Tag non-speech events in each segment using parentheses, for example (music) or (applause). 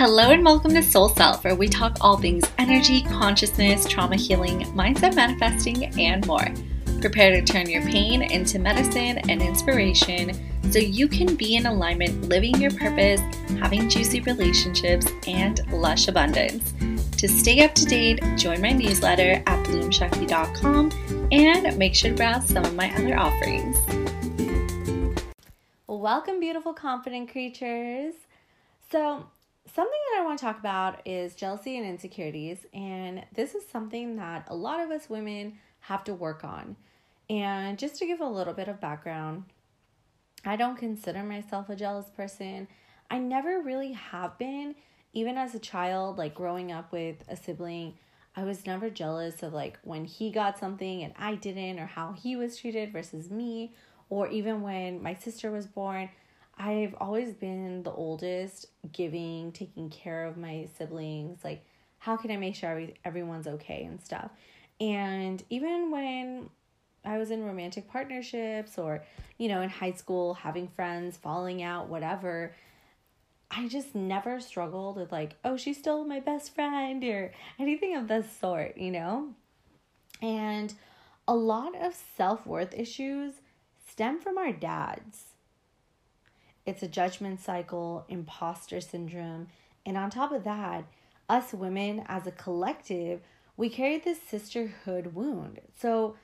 Hello and welcome to Soul Self, where we talk all things energy, consciousness, trauma healing, mindset manifesting, and more. Prepare to turn your pain into medicine and inspiration so you can be in alignment, living your purpose, having juicy relationships, and lush abundance. To stay up to date, join my newsletter at bloomshakti.com and make sure to browse some of my other offerings. Welcome, beautiful, confident creatures. So, something that I want to talk about is jealousy and insecurities, and this is something that a lot of us women have to work on. And just to give a little bit of background, I don't consider myself a jealous person. I never really have been, even as a child, like growing up with a sibling. I was never jealous of like when he got something and I didn't, or how he was treated versus me, or even when my sister was born. I've always been the oldest, giving, taking care of my siblings. Like, how can I make sure every, everyone's okay and stuff? And even when I was in romantic partnerships or, you know, in high school, having friends, falling out, whatever, I just never struggled with, like, oh, she's still my best friend or anything of this sort, you know? And a lot of self worth issues stem from our dads it's a judgment cycle, imposter syndrome. And on top of that, us women as a collective, we carry this sisterhood wound. So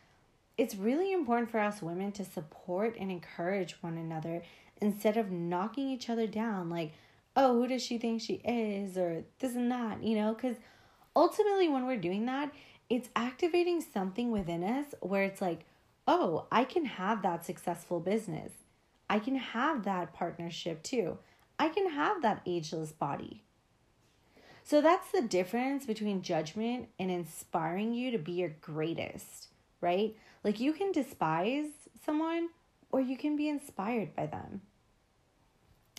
it's really important for us women to support and encourage one another instead of knocking each other down like, oh, who does she think she is? Or this and that, you know? Because ultimately, when we're doing that, it's activating something within us where it's like, oh, I can have that successful business. I can have that partnership too. I can have that ageless body. So that's the difference between judgment and inspiring you to be your greatest, right? Like you can despise someone or you can be inspired by them.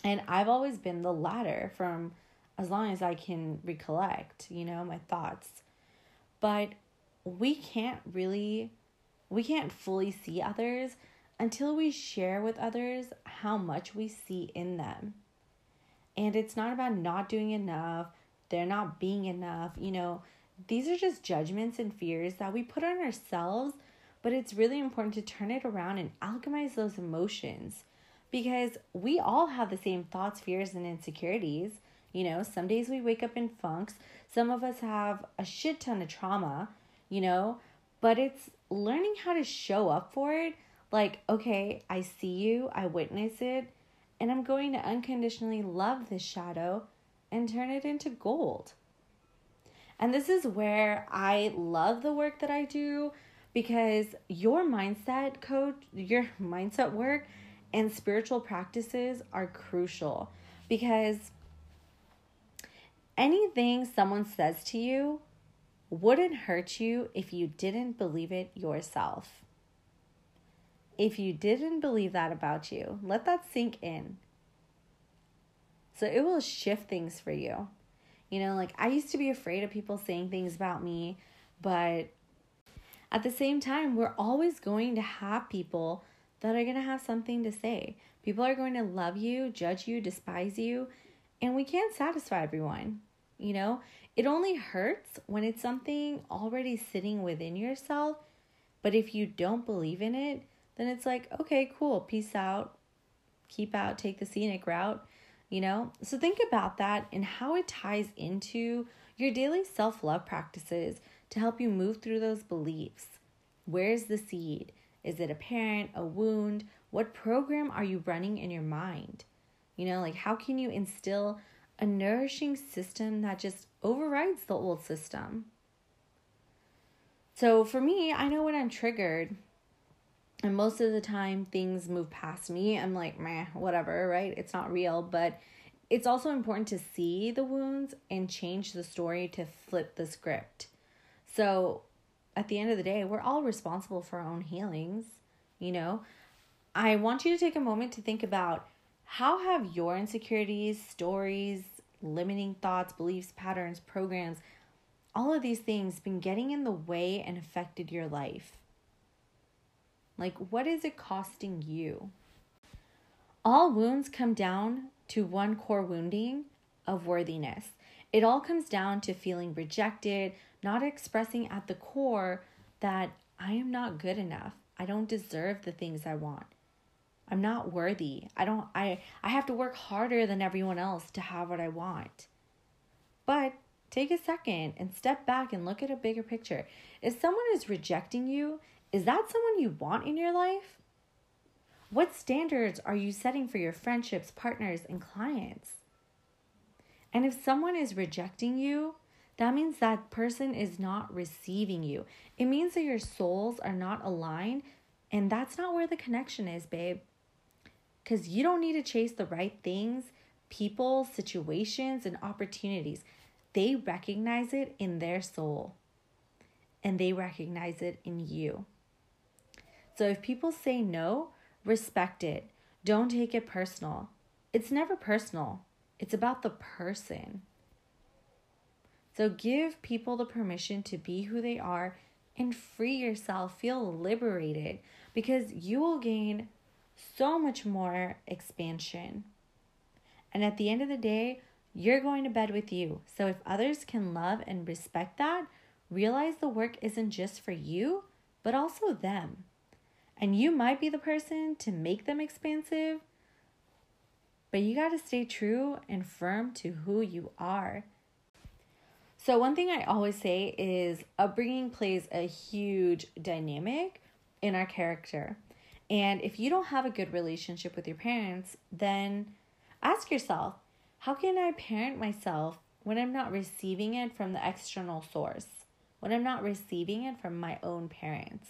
And I've always been the latter from as long as I can recollect, you know, my thoughts. But we can't really we can't fully see others until we share with others how much we see in them. And it's not about not doing enough, they're not being enough, you know, these are just judgments and fears that we put on ourselves, but it's really important to turn it around and alchemize those emotions because we all have the same thoughts, fears, and insecurities. You know, some days we wake up in funks, some of us have a shit ton of trauma, you know, but it's learning how to show up for it like, okay, I see you, I witness it, and I'm going to unconditionally love this shadow and turn it into gold. And this is where I love the work that I do because your mindset coach, your (laughs) mindset work and spiritual practices are crucial because anything someone says to you wouldn't hurt you if you didn't believe it yourself. If you didn't believe that about you, let that sink in. So it will shift things for you. You know, like I used to be afraid of people saying things about me, but at the same time, we're always going to have people that are going to have something to say. People are going to love you, judge you, despise you, and we can't satisfy everyone. You know, it only hurts when it's something already sitting within yourself, but if you don't believe in it, then it's like, okay, cool, peace out, keep out, take the scenic route, you know? So think about that and how it ties into your daily self love practices to help you move through those beliefs. Where's the seed? Is it a parent, a wound? What program are you running in your mind? You know, like how can you instill a nourishing system that just overrides the old system? So for me, I know when I'm triggered, and most of the time, things move past me. I'm like, meh, whatever, right? It's not real. But it's also important to see the wounds and change the story to flip the script. So at the end of the day, we're all responsible for our own healings, you know? I want you to take a moment to think about how have your insecurities, stories, limiting thoughts, beliefs, patterns, programs, all of these things been getting in the way and affected your life? Like, what is it costing you? All wounds come down to one core wounding of worthiness. It all comes down to feeling rejected, not expressing at the core that I am not good enough. I don't deserve the things I want. I'm not worthy. I don't I I have to work harder than everyone else to have what I want. But take a second and step back and look at a bigger picture. If someone is rejecting you, is that someone you want in your life? What standards are you setting for your friendships, partners, and clients? And if someone is rejecting you, that means that person is not receiving you. It means that your souls are not aligned, and that's not where the connection is, babe. Because you don't need to chase the right things, people, situations, and opportunities. They recognize it in their soul, and they recognize it in you. So if people say no, respect it. Don't take it personal. It's never personal, it's about the person. So give people the permission to be who they are and free yourself. Feel liberated because you will gain so much more expansion. And at the end of the day, you're going to bed with you. So if others can love and respect that, realize the work isn't just for you, but also them. And you might be the person to make them expansive, but you got to stay true and firm to who you are. So, one thing I always say is upbringing plays a huge dynamic in our character. And if you don't have a good relationship with your parents, then ask yourself how can I parent myself when I'm not receiving it from the external source, when I'm not receiving it from my own parents?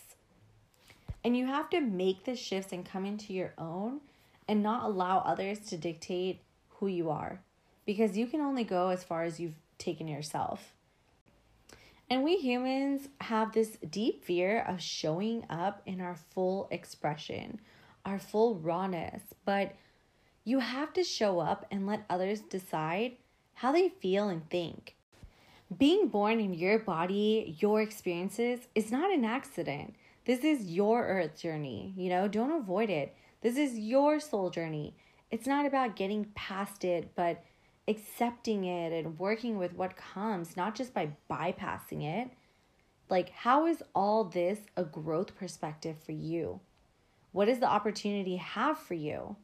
And you have to make the shifts and come into your own and not allow others to dictate who you are because you can only go as far as you've taken yourself. And we humans have this deep fear of showing up in our full expression, our full rawness, but you have to show up and let others decide how they feel and think. Being born in your body, your experiences, is not an accident. This is your earth journey, you know, don't avoid it. This is your soul journey. It's not about getting past it, but accepting it and working with what comes, not just by bypassing it. Like, how is all this a growth perspective for you? What does the opportunity have for you?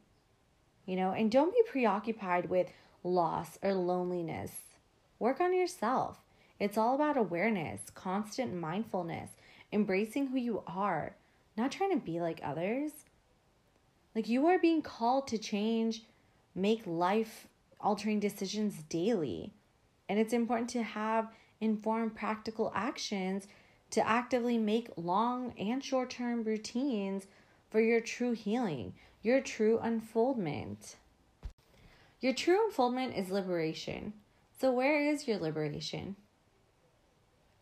You know, and don't be preoccupied with loss or loneliness. Work on yourself. It's all about awareness, constant mindfulness, embracing who you are, not trying to be like others. Like you are being called to change, make life altering decisions daily. And it's important to have informed practical actions to actively make long and short term routines for your true healing, your true unfoldment. Your true unfoldment is liberation. So, where is your liberation?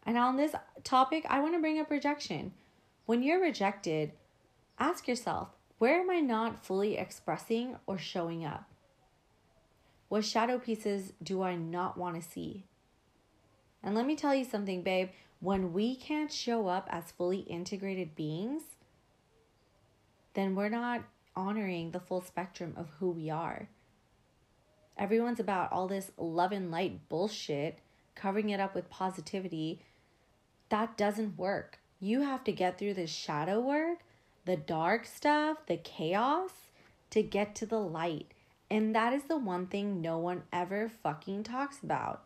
And on this topic, I want to bring up rejection. When you're rejected, ask yourself where am I not fully expressing or showing up? What shadow pieces do I not want to see? And let me tell you something, babe. When we can't show up as fully integrated beings, then we're not honoring the full spectrum of who we are. Everyone's about all this love and light bullshit, covering it up with positivity, that doesn't work. You have to get through the shadow work, the dark stuff, the chaos to get to the light. And that is the one thing no one ever fucking talks about.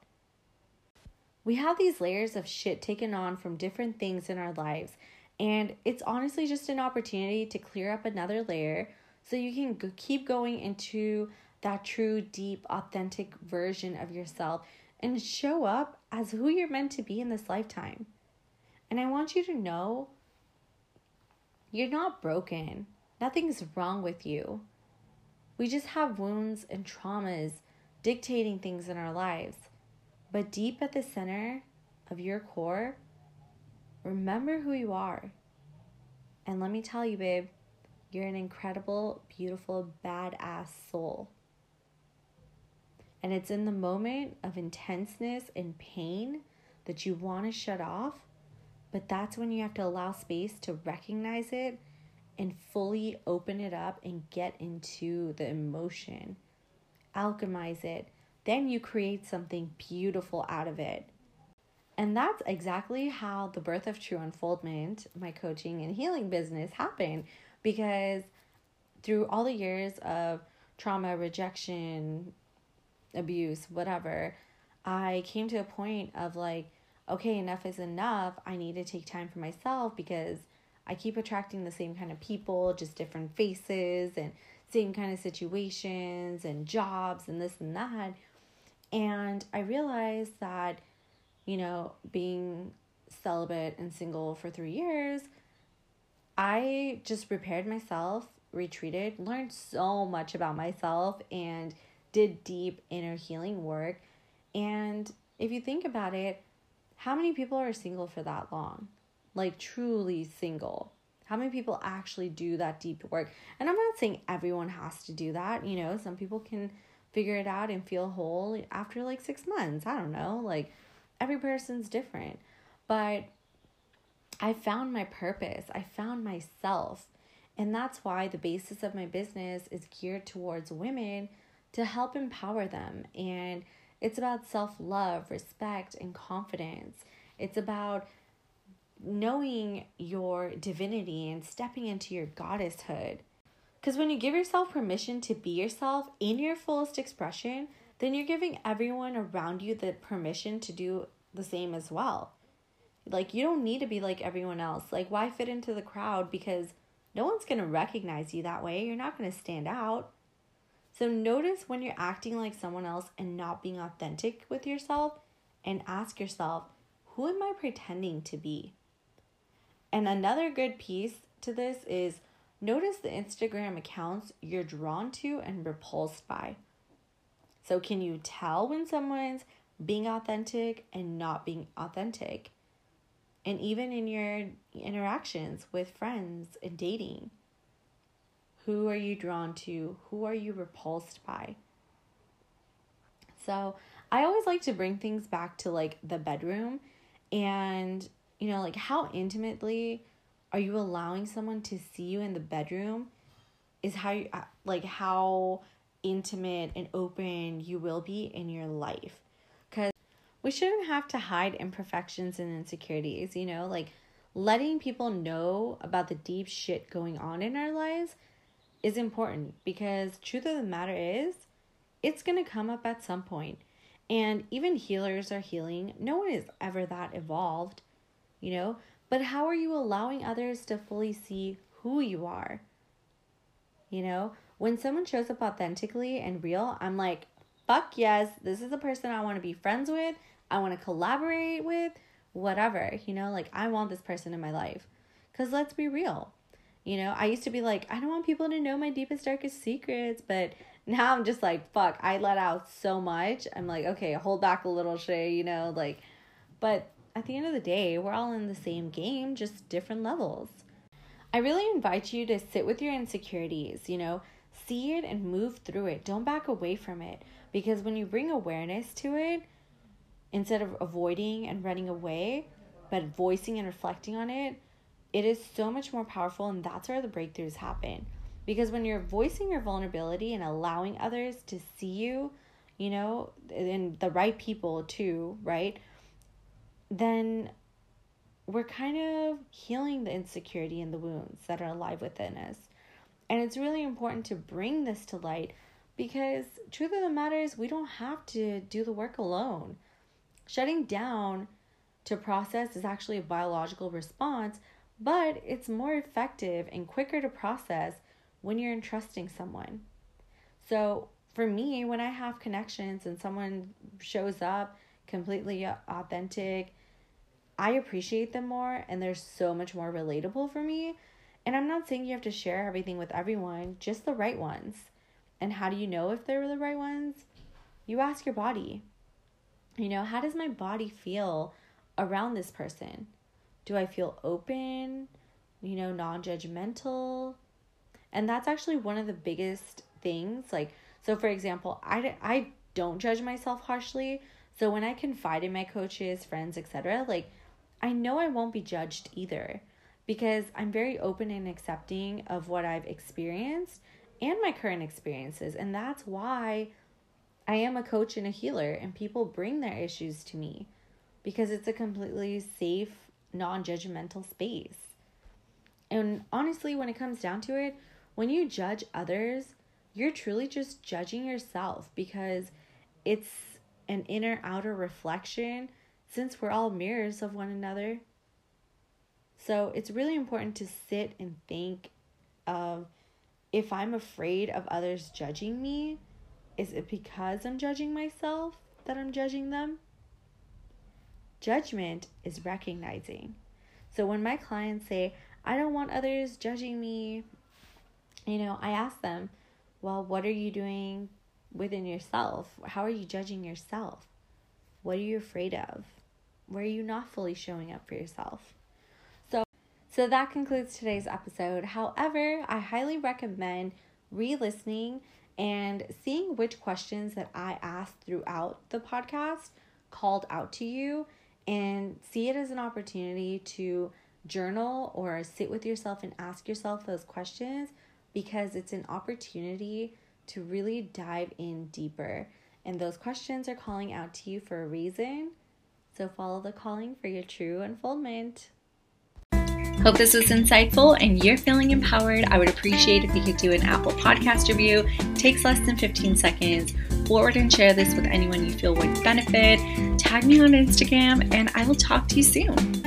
We have these layers of shit taken on from different things in our lives, and it's honestly just an opportunity to clear up another layer so you can keep going into that true, deep, authentic version of yourself and show up as who you're meant to be in this lifetime. And I want you to know you're not broken. Nothing's wrong with you. We just have wounds and traumas dictating things in our lives. But deep at the center of your core, remember who you are. And let me tell you, babe, you're an incredible, beautiful, badass soul. And it's in the moment of intenseness and pain that you want to shut off but that's when you have to allow space to recognize it and fully open it up and get into the emotion. Alchemize it. then you create something beautiful out of it. And that's exactly how the birth of True Unfoldment, my coaching and healing business, happened because through all the years of trauma, rejection, abuse, whatever, I came to a point of like, okay, enough is enough. I need to take time for myself because I keep attracting the same kind of people, just different faces and same kind of situations and jobs and this and that. And I realized that, you know, being celibate and single for three years, I just prepared myself, retreated, learned so much about myself, and did deep inner healing work. And if you think about it, how many people are single for that long? Like truly single. How many people actually do that deep work? And I'm not saying everyone has to do that. You know, some people can figure it out and feel whole after like six months. I don't know. Like every person's different. But I found my purpose, I found myself. And that's why the basis of my business is geared towards women to help empower them. And it's about self love, respect, and confidence. It's about knowing your divinity and stepping into your goddesshood. Because when you give yourself permission to be yourself in your fullest expression, then you're giving everyone around you the permission to do the same as well. Like, you don't need to be like everyone else. Like, why fit into the crowd? Because no one's going to recognize you that way. You're not going to stand out. So, notice when you're acting like someone else and not being authentic with yourself, and ask yourself, who am I pretending to be? And another good piece to this is notice the Instagram accounts you're drawn to and repulsed by. So, can you tell when someone's being authentic and not being authentic? And even in your interactions with friends and dating, who are you drawn to? Who are you repulsed by? So, I always like to bring things back to like the bedroom and you know, like how intimately are you allowing someone to see you in the bedroom is how you uh, like how intimate and open you will be in your life. Cuz we shouldn't have to hide imperfections and insecurities, you know, like letting people know about the deep shit going on in our lives is important because truth of the matter is it's going to come up at some point. And even healers are healing. No one is ever that evolved you know? But how are you allowing others to fully see who you are? You know, when someone shows up authentically and real, I'm like, fuck yes, this is the person I want to be friends with, I want to collaborate with, whatever, you know, like I want this person in my life. Because let's be real. You know, I used to be like, I don't want people to know my deepest, darkest secrets, but now I'm just like, fuck, I let out so much. I'm like, okay, hold back a little, Shay, you know, like, but at the end of the day, we're all in the same game, just different levels. I really invite you to sit with your insecurities, you know, see it and move through it. Don't back away from it because when you bring awareness to it, instead of avoiding and running away, but voicing and reflecting on it, it is so much more powerful and that's where the breakthroughs happen. Because when you're voicing your vulnerability and allowing others to see you, you know, and the right people too, right? then we're kind of healing the insecurity and the wounds that are alive within us. And it's really important to bring this to light because truth of the matter is we don't have to do the work alone. Shutting down to process is actually a biological response, but it's more effective and quicker to process when you're entrusting someone. So, for me, when I have connections and someone shows up completely authentic I appreciate them more and they're so much more relatable for me. And I'm not saying you have to share everything with everyone, just the right ones. And how do you know if they're the right ones? You ask your body. You know, how does my body feel around this person? Do I feel open, you know, non judgmental? And that's actually one of the biggest things. Like, so for example, I, I don't judge myself harshly. So when I confide in my coaches, friends, etc., like I know I won't be judged either because I'm very open and accepting of what I've experienced and my current experiences. And that's why I am a coach and a healer, and people bring their issues to me because it's a completely safe, non judgmental space. And honestly, when it comes down to it, when you judge others, you're truly just judging yourself because it's an inner outer reflection since we're all mirrors of one another. So it's really important to sit and think of if I'm afraid of others judging me, is it because I'm judging myself that I'm judging them? Judgment is recognizing. So when my clients say, I don't want others judging me, you know, I ask them, well, what are you doing within yourself? How are you judging yourself? What are you afraid of? Where are you not fully showing up for yourself? So, so that concludes today's episode. However, I highly recommend re-listening and seeing which questions that I asked throughout the podcast called out to you and see it as an opportunity to journal or sit with yourself and ask yourself those questions because it's an opportunity to really dive in deeper. And those questions are calling out to you for a reason. So follow the calling for your true unfoldment. Hope this was insightful and you're feeling empowered. I would appreciate if you could do an Apple podcast review. It takes less than 15 seconds. Forward and share this with anyone you feel would benefit. Tag me on Instagram and I will talk to you soon.